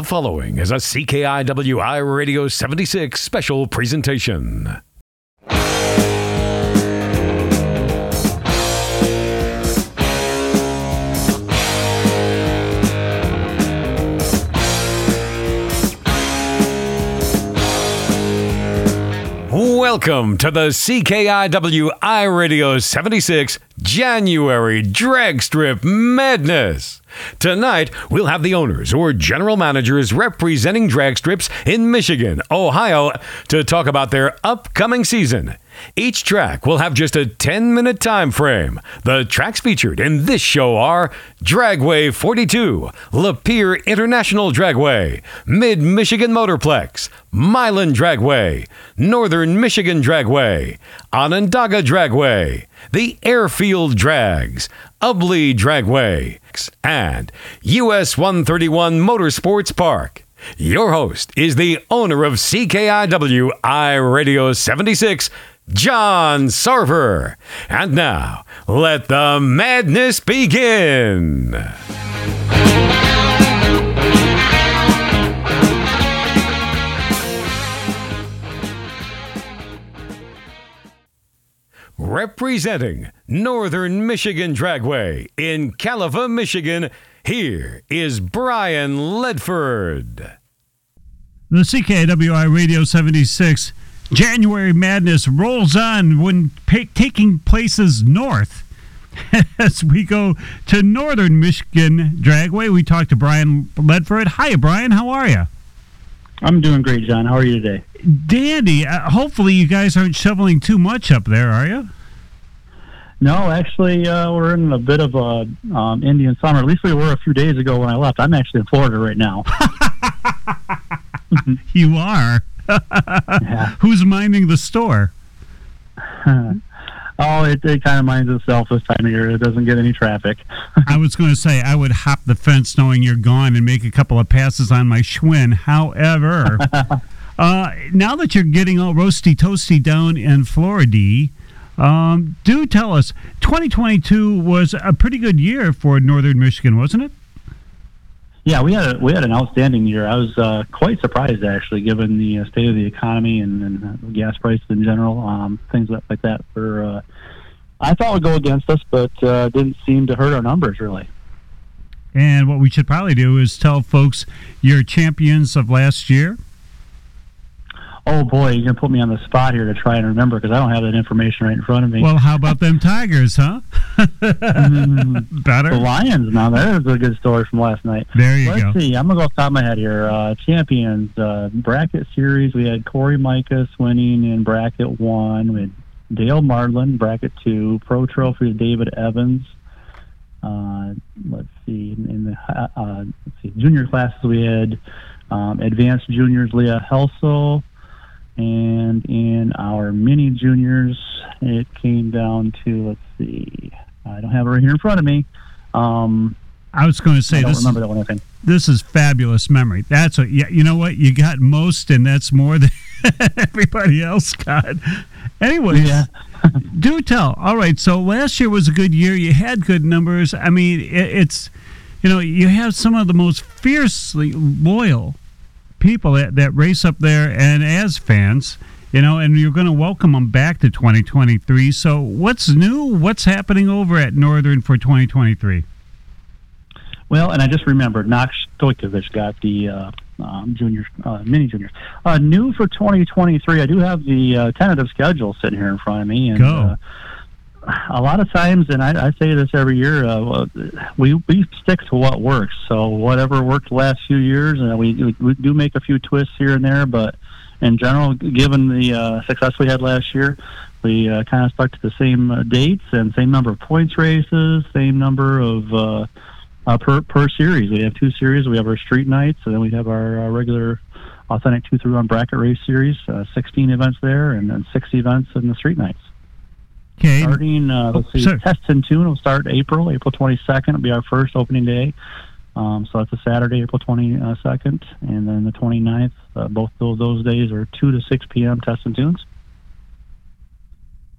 The following is a CKIWI Radio 76 special presentation. Welcome to the CKIWI Radio 76 January Drag Strip Madness. Tonight, we'll have the owners or general managers representing drag strips in Michigan, Ohio, to talk about their upcoming season. Each track will have just a 10 minute time frame. The tracks featured in this show are Dragway 42, Lapeer International Dragway, Mid Michigan Motorplex, Milan Dragway, Northern Michigan Dragway, Onondaga Dragway, the Airfield Drags, Ubly Dragway, and US 131 Motorsports Park. Your host is the owner of CKIW I Radio 76, John Sarver. And now, let the madness begin. Representing Northern Michigan Dragway in Kaleva, Michigan, here is Brian Ledford. The CKWI Radio 76 January Madness rolls on when pa- taking places north. As we go to Northern Michigan Dragway, we talk to Brian Ledford. Hi, Brian. How are you? I'm doing great, John. How are you today? Dandy. Uh, hopefully, you guys aren't shoveling too much up there, are you? No, actually, uh, we're in a bit of a um, Indian summer. At least we were a few days ago when I left. I'm actually in Florida right now. you are. Yeah. Who's minding the store? Oh, it, it kind of minds itself this time of year. It doesn't get any traffic. I was going to say I would hop the fence knowing you're gone and make a couple of passes on my Schwinn. However, uh, now that you're getting all roasty toasty down in Florida, um, do tell us 2022 was a pretty good year for Northern Michigan, wasn't it? Yeah, we had a, we had an outstanding year. I was uh, quite surprised actually, given the uh, state of the economy and, and uh, gas prices in general. Um, things like that were uh, I thought would go against us, but uh, didn't seem to hurt our numbers really. And what we should probably do is tell folks your champions of last year. Oh boy, you're gonna put me on the spot here to try and remember because I don't have that information right in front of me. Well, how about them Tigers, huh? Mm, Better. the Lions. Now there's a good story from last night. There you Let's go. see. I'm gonna go off the top of my head here. Uh, champions uh, bracket series. We had Corey Micas winning in bracket one. We had Dale Marlin bracket two. Pro Trophy David Evans. Uh, let's see. In, in the uh, uh, let's see junior classes we had um, advanced juniors Leah Helsel, and in our mini juniors it came down to let's see. I don't have it right here in front of me. Um, I was going to I say don't this. remember that one. I think. this is fabulous memory. That's what yeah, you know what you got most, and that's more than everybody else got. Anyway, Yeah. do tell. All right, so last year was a good year. You had good numbers. I mean, it, it's you know you have some of the most fiercely loyal people that, that race up there, and as fans. You know, and you're going to welcome them back to 2023. So, what's new? What's happening over at Northern for 2023? Well, and I just remembered Knox Stojkovic got the uh, um, junior, uh, mini juniors. Uh, new for 2023, I do have the uh, tentative schedule sitting here in front of me. And, Go. Uh, a lot of times, and I, I say this every year, uh, we we stick to what works. So whatever worked the last few years, and we, we we do make a few twists here and there, but in general, given the uh, success we had last year, we uh, kind of stuck to the same uh, dates and same number of points races, same number of uh, uh, per per series. We have two series. We have our street nights, and then we have our uh, regular authentic two through one bracket race series. Uh, 16 events there, and then six events in the street nights. Okay. Starting, uh, let's Oh, see, sorry. Test and Tune will start April, April 22nd It'll be our first opening day. Um, so that's a Saturday, April 22nd, and then the 29th. Uh, both those, those days are 2 to 6 p.m. Test and Tunes.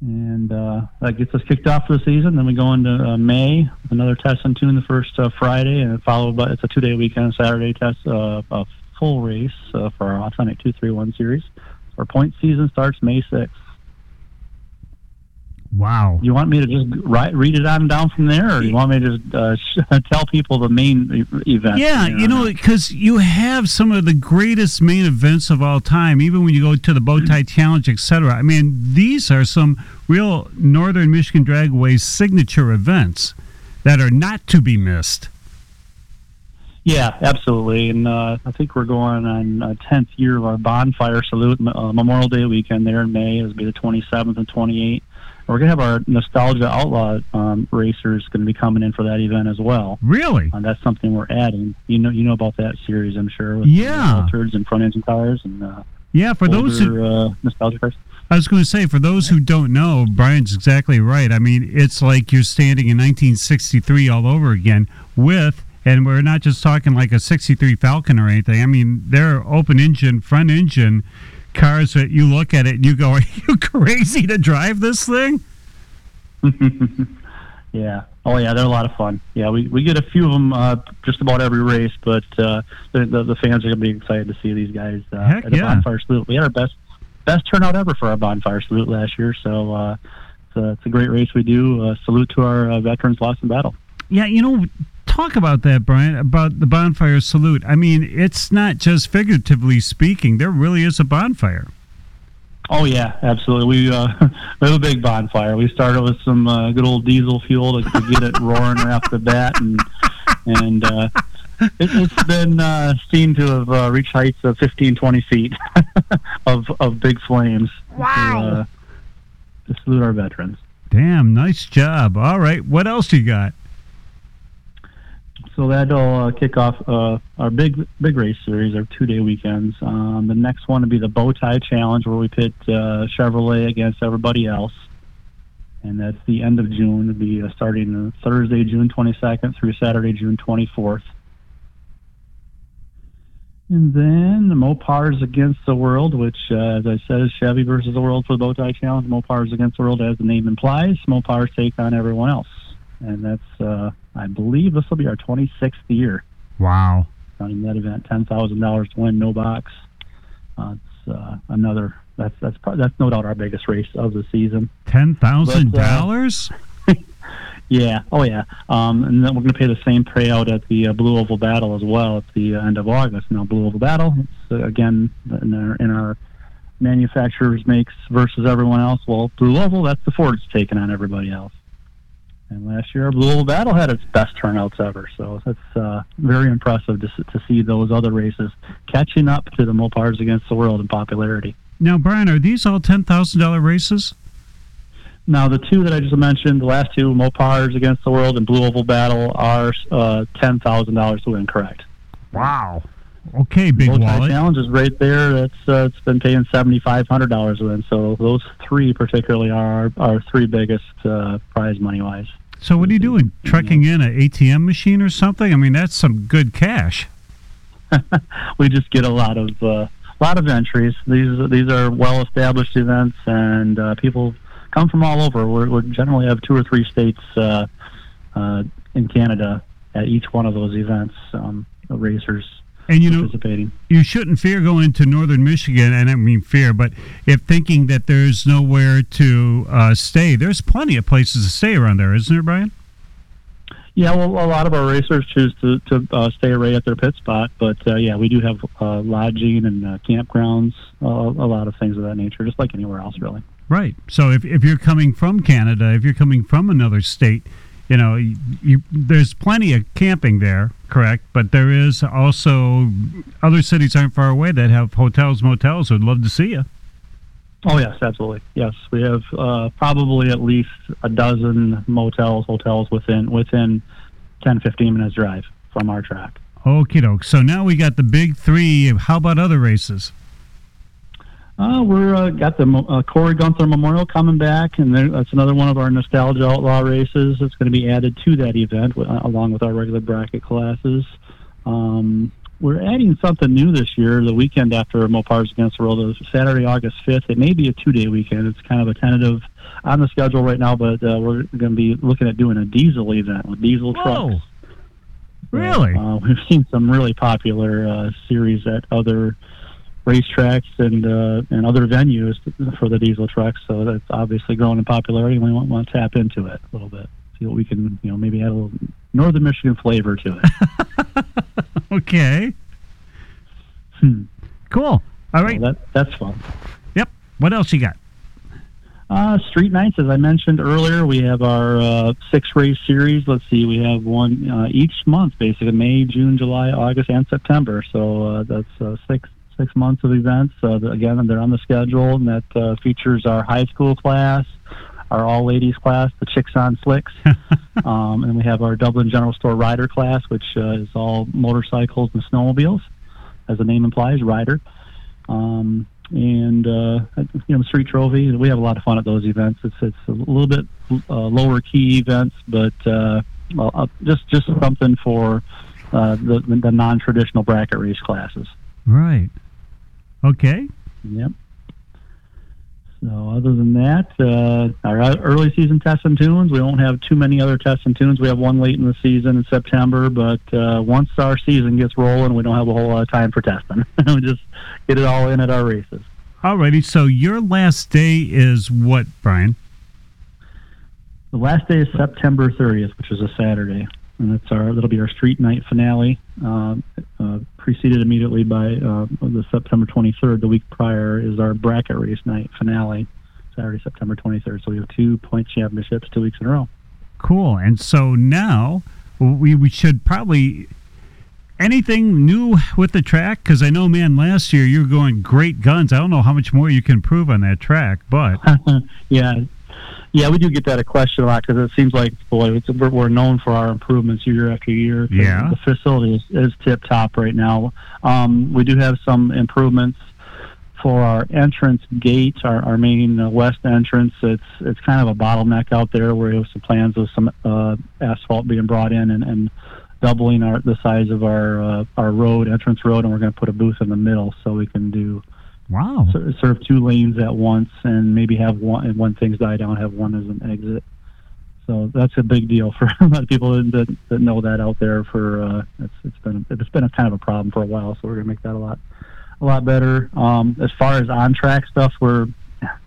and uh, that gets us kicked off for the season. Then we go into uh, May, another test and tune the first uh, Friday, and followed by it's a two-day weekend, Saturday test, uh, a full race uh, for our Authentic 231 series. Our point season starts May 6th. Wow. You want me to just write, read it on down from there, or you want me to just uh, sh- tell people the main event? Yeah, you know, because you have some of the greatest main events of all time, even when you go to the Bow Tie Challenge, etc. I mean, these are some real Northern Michigan Dragway signature events that are not to be missed. Yeah, absolutely. And uh, I think we're going on a 10th year of our bonfire salute uh, Memorial Day weekend there in May. It'll be the 27th and 28th. We're going to have our Nostalgia Outlaw um, racers going to be coming in for that event as well. Really? Uh, that's something we're adding. You know, you know about that series, I'm sure. With Yeah. Altereds and front engine cars and uh, Yeah, for those who uh, nostalgia cars. I was going to say, for those who don't know, Brian's exactly right. I mean, it's like you're standing in 1963 all over again with, and we're not just talking like a 63 Falcon or anything. I mean, they're open engine, front engine cars that you look at it and you go, are you crazy to drive this thing? Yeah. Oh yeah, they're a lot of fun. Yeah, we, we get a few of them uh, just about every race, but uh, the, the the fans are gonna be excited to see these guys uh, Heck at the yeah. bonfire salute. We had our best best turnout ever for our bonfire salute last year, so uh, it's, a, it's a great race we do. Uh, salute to our uh, veterans lost in battle. Yeah, you know, talk about that, Brian, about the bonfire salute. I mean, it's not just figuratively speaking, there really is a bonfire. Oh yeah, absolutely. We uh, we have a big bonfire. We started with some uh, good old diesel fuel to, to get it roaring right off the bat, and and uh, it, it's been uh, seen to have uh, reached heights of 15, 20 feet of of big flames. Wow! To, uh, to salute our veterans. Damn, nice job. All right, what else you got? So that'll uh, kick off uh, our big big race series, our two day weekends. Um, the next one will be the Bow Tie Challenge, where we pit uh, Chevrolet against everybody else, and that's the end of June. It'll be uh, starting Thursday, June 22nd through Saturday, June 24th. And then the Mopars Against the World, which, uh, as I said, is Chevy versus the world for the Bow Tie Challenge. Mopars Against the World, as the name implies, Mopars take on everyone else. And that's, uh, I believe this will be our 26th year Wow. running that event. $10,000 to win, no box. Uh, it's uh, another, that's, that's, probably, that's no doubt our biggest race of the season. $10,000? Yeah. Oh, yeah. Um, and then we're going to pay the same payout at the uh, Blue Oval Battle as well at the uh, end of August. Now, Blue Oval Battle, it's, uh, again, in our, in our manufacturers makes versus everyone else. Well, Blue Oval, that's the Ford's taking on everybody else. And last year, our Blue Oval Battle had its best turnouts ever. So it's uh, very impressive to, to see those other races catching up to the Mopars against the world in popularity. Now, Brian, are these all $10,000 races? Now, the two that I just mentioned, the last two, Mopars Against the World and Blue Oval Battle, are uh, $10,000 to win, correct. Wow. Okay, big Tie wallet. Challenge is right there. That's uh, It's been paying $7,500 to win. So those three particularly are our, three biggest uh, prize money-wise. So what are you doing? Trekking in an ATM machine or something? I mean, that's some good cash. we just get a lot of uh, lot of entries. These these are well established events, and uh, people come from all over. We're, we generally have two or three states uh, uh, in Canada at each one of those events. Um, the racers And you know, you shouldn't fear going to northern Michigan, and I mean fear, but if thinking that there's nowhere to uh, stay, there's plenty of places to stay around there, isn't there, Brian? Yeah, well, a lot of our racers choose to, to uh, stay right at their pit spot, but uh, yeah, we do have uh, lodging and uh, campgrounds, uh, a lot of things of that nature, just like anywhere else, really. Right. So if, if you're coming from Canada, if you're coming from another state, you know, you, you, there's plenty of camping there, correct? But there is also other cities aren't far away that have hotels, motels. Would love to see you. Oh yes, absolutely. Yes, we have uh, probably at least a dozen motels, hotels within within 10, 15 minutes drive from our track. Okie doke. So now we got the big three. How about other races? Uh, we're uh, got the uh, Corey Gunther Memorial coming back, and there, that's another one of our nostalgia outlaw races. It's going to be added to that event w- uh, along with our regular bracket classes. Um, we're adding something new this year. The weekend after Mopars Against the World is Saturday, August fifth. It may be a two-day weekend. It's kind of a tentative on the schedule right now, but uh, we're going to be looking at doing a diesel event with diesel Whoa. trucks. Really? Uh, we've seen some really popular uh, series at other racetracks and uh, and other venues for the diesel trucks. So that's obviously growing in popularity, and we want, want to tap into it a little bit. See what we can, you know, maybe add a little Northern Michigan flavor to it. okay. Hmm. Cool. All right. So that that's fun. Yep. What else you got? Uh, street nights, as I mentioned earlier, we have our uh, six race series. Let's see, we have one uh, each month, basically May, June, July, August, and September. So uh, that's uh, six six months of events. Uh, again, they're on the schedule, and that uh, features our high school class, our all ladies class, the Chicks on Slicks, um, and we have our Dublin General Store rider class, which uh, is all motorcycles and snowmobiles, as the name implies, rider. Um, and uh, you know, street trophy. We have a lot of fun at those events. It's it's a little bit uh, lower key events, but uh, well, uh, just just something for uh, the the non traditional bracket race classes. Right. Okay. Yep. So other than that, uh, our early season tests and tunes, we won't have too many other tests and tunes. We have one late in the season in September, but uh, once our season gets rolling, we don't have a whole lot of time for testing. we just get it all in at our races. Alrighty. So your last day is what, Brian? The last day is September 30th, which is a Saturday, and it's our that'll be our street night finale, uh, uh, preceded immediately by uh, the September 23rd. The week prior is our bracket race night finale, Saturday, September 23rd. So we have two point championships two weeks in a row. Cool. And so now we we should probably anything new with the track because I know, man, last year you were going great guns. I don't know how much more you can prove on that track, but yeah, yeah, we do get that a question a lot because it seems like boy, it's, we're, we're known for our improvements year after year. Yeah. the facility is, is tip top right now. Um, we do have some improvements for our entrance gate, our, our main uh, west entrance. It's it's kind of a bottleneck out there. where We have some plans of some uh, asphalt being brought in and, and doubling our the size of our uh, our road entrance road, and we're going to put a booth in the middle so we can do wow. ser- serve two lanes at once and maybe have one and when things die down have one as an exit so that's a big deal for a lot of people that, that know that out there for uh it's it's been it's been a kind of a problem for a while so we're gonna make that a lot a lot better um as far as on track stuff we're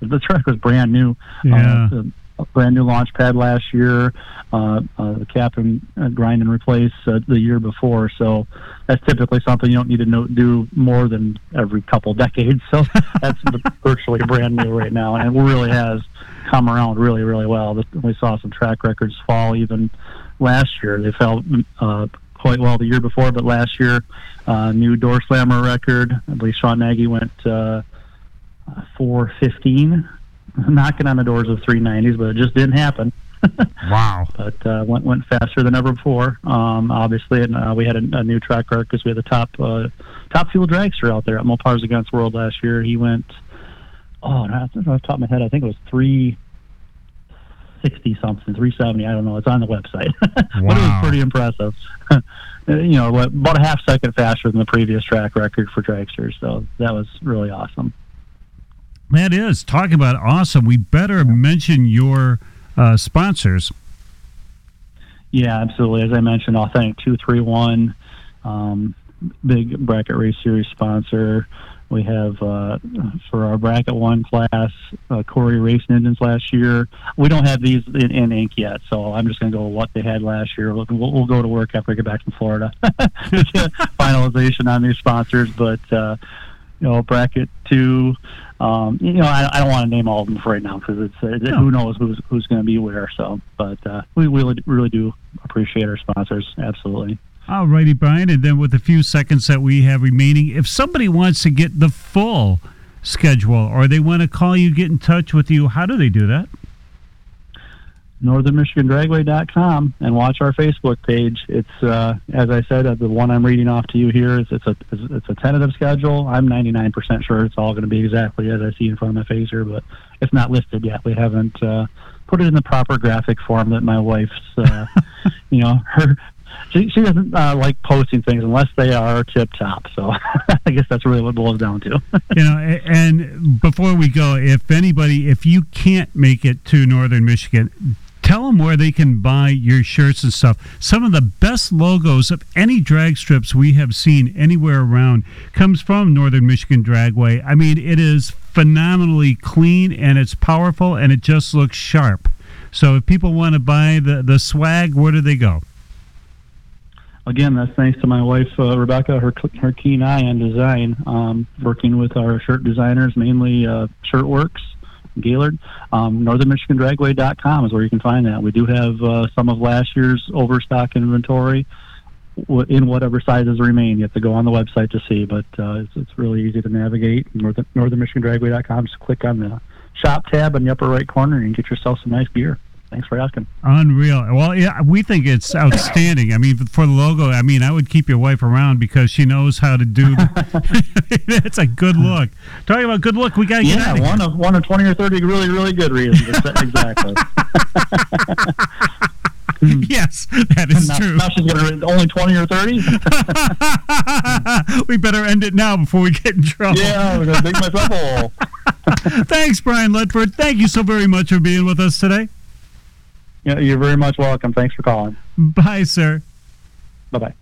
the track was brand new Yeah. uh, the- a brand new launch pad last year, uh, uh, the cap and uh, grind and replace uh, the year before. So that's typically something you don't need to know, do more than every couple decades. So that's virtually brand new right now, and it really has come around really, really well. We saw some track records fall even last year. They fell uh, quite well the year before, but last year, uh, new door slammer record. I believe Sean Nagy went uh, 415 knocking on the doors of 390s, but it just didn't happen. Wow. but uh, went went faster than ever before. Um, obviously, and uh, we had a, a new track record because we had the top uh, top fuel dragster out there at Mopars Against World last year. He went, oh, off the top of my head, I think it was three sixty something, three seventy. I don't know. It's on the website, but it was pretty impressive. you know, about a half second faster than the previous track record for dragsters. So that was really awesome. That is talking about awesome. We better mention your uh, sponsors. Yeah, absolutely. As I mentioned, Authentic 231, um, big bracket race series sponsor. We have uh, for our bracket one class, uh, Corey Racing Engines last year. We don't have these in, in ink yet, so I'm just going to go with what they had last year. We'll, we'll, we'll go to work after we get back from Florida. finalization on these sponsors, but uh, you know, bracket two. Um, you know, I, I don't want to name all of them for right now because it's uh, No. who knows who's who's going to be where. So, but uh, we really really do appreciate our sponsors. Absolutely. All righty, Brian. And then with the few seconds that we have remaining, if somebody wants to get the full schedule or they want to call you, get in touch with you, how do they do that? NorthernMichiganDragway.com and watch our Facebook page. It's uh, as I said, uh, the one I'm reading off to you here is it's a it's a tentative schedule. I'm 99% sure it's all going to be exactly as I see in front of my face here, but it's not listed yet. We haven't uh, put it in the proper graphic form that my wife's, uh, you know, her she, she doesn't uh, like posting things unless they are tip top. So I guess that's really what it boils down to. you know, and before we go, if anybody, if you can't make it to Northern Michigan, tell them where they can buy your shirts and stuff. Some of the best logos of any drag strips we have seen anywhere around comes from Northern Michigan Dragway. I mean, it is phenomenally clean and it's powerful and it just looks sharp. So if people want to buy the, the swag, where do they go? Again, that's thanks to my wife uh, Rebecca, her her keen eye on design, um, working with our shirt designers, mainly uh, Shirtworks, Gaylord. Um, NorthernMichiganDragway.com is where you can find that. We do have uh, some of last year's overstock inventory in whatever sizes remain. You have to go on the website to see, but uh, it's, it's really easy to navigate. Northern, NorthernMichiganDragway.com. Just click on the shop tab in the upper right corner and get yourself some nice gear. Thanks for asking. Unreal. Well, yeah, we think it's outstanding. I mean, for the logo, I mean, I would keep your wife around because she knows how to do. That's a good look. Talking about good look, we got to get Yeah, out of one of one of twenty or thirty really really good reasons. Exactly. Yes, that is now, true. now she's gonna only twenty or thirty. we better end it now before we get in trouble. yeah, I'm gonna dig myself a hole. Thanks, Brian Ledford. Thank you so very much for being with us today. Yeah, you're very much welcome. Thanks for calling. Bye, sir. Bye bye.